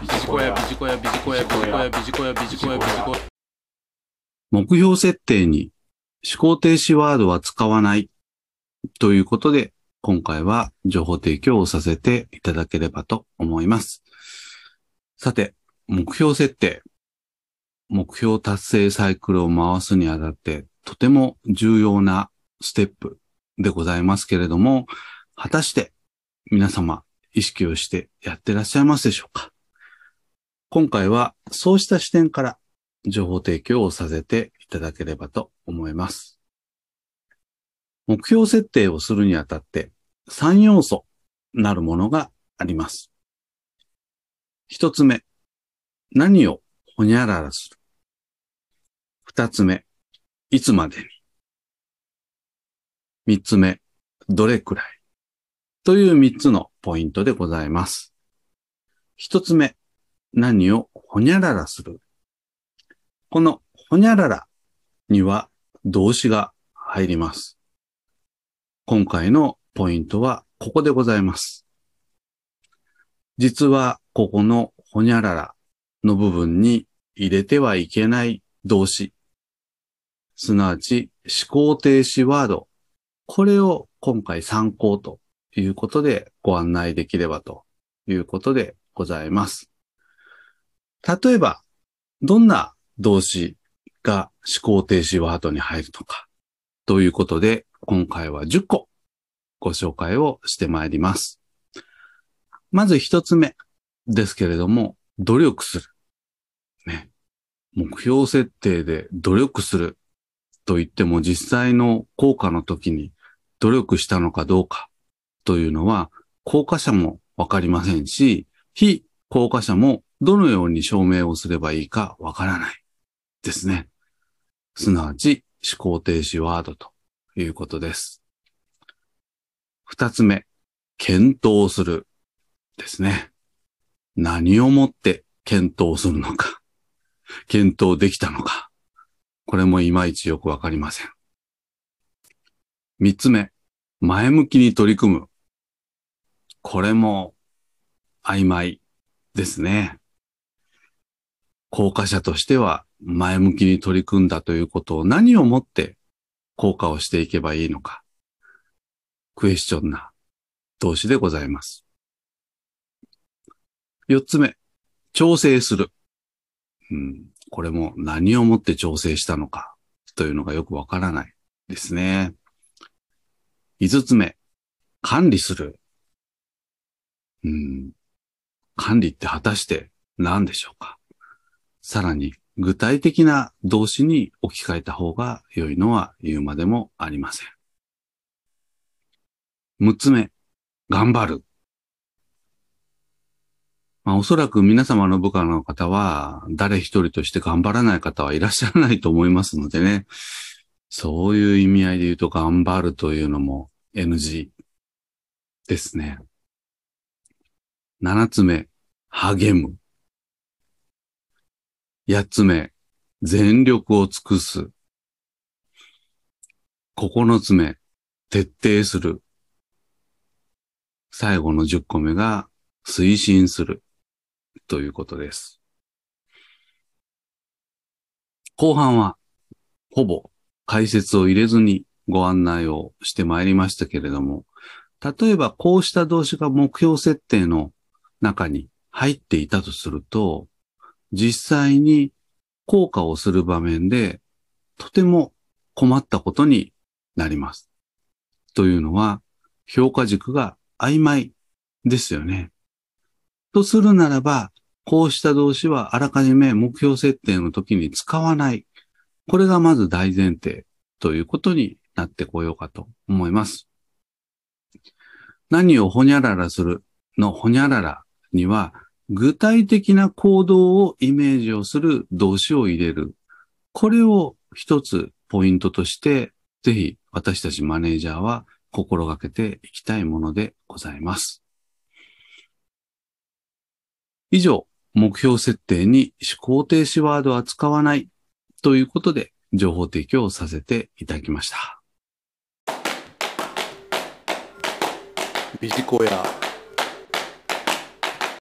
ビジコヤ、ビジコヤ、ビジコヤ、ビジコヤ、ビジコヤ、ビジコヤ、ビジコヤ。目標設定に思考停止ワードは使わないということで、今回は情報提供をさせていただければと思います。さて、目標設定。目標達成サイクルを回すにあたって、とても重要なステップでございますけれども、果たして皆様意識をしてやってらっしゃいますでしょうか？今回はそうした視点から情報提供をさせていただければと思います。目標設定をするにあたって3要素なるものがあります。一つ目、何をほにゃららする。二つ目、いつまでに。三つ目、どれくらい。という三つのポイントでございます。一つ目、何をほにゃららする。このほにゃららには動詞が入ります。今回のポイントはここでございます。実はここのほにゃららの部分に入れてはいけない動詞、すなわち思考停止ワード、これを今回参考ということでご案内できればということでございます。例えば、どんな動詞が思考停止ワードに入るのかということで、今回は10個ご紹介をしてまいります。まず一つ目ですけれども、努力する。ね。目標設定で努力すると言っても実際の効果の時に努力したのかどうかというのは効果者もわかりませんし、非効果者もどのように証明をすればいいかわからないですね。すなわち思考停止ワードということです。二つ目、検討するですね。何をもって検討するのか、検討できたのか、これもいまいちよくわかりません。三つ目、前向きに取り組む。これも曖昧ですね。効果者としては前向きに取り組んだということを何をもって効果をしていけばいいのか。クエスチョンな動詞でございます。四つ目、調整する。うん、これも何をもって調整したのかというのがよくわからないですね。五つ目、管理する。うん、管理って果たして何でしょうかさらに具体的な動詞に置き換えた方が良いのは言うまでもありません。六つ目、頑張る。まあ、おそらく皆様の部下の方は、誰一人として頑張らない方はいらっしゃらないと思いますのでね。そういう意味合いで言うと頑張るというのも NG ですね。七つ目、励む。八つ目、全力を尽くす。九つ目、徹底する。最後の10個目が推進するということです。後半はほぼ解説を入れずにご案内をしてまいりましたけれども、例えばこうした動詞が目標設定の中に入っていたとすると、実際に効果をする場面でとても困ったことになります。というのは評価軸が曖昧ですよね。とするならば、こうした動詞はあらかじめ目標設定の時に使わない。これがまず大前提ということになってこようかと思います。何をほにゃららするのほにゃららには、具体的な行動をイメージをする動詞を入れる。これを一つポイントとして、ぜひ私たちマネージャーは心がけていきたいものでございます。以上、目標設定に思考停止ワードは使わないということで情報提供させていただきました。ビジコヤ、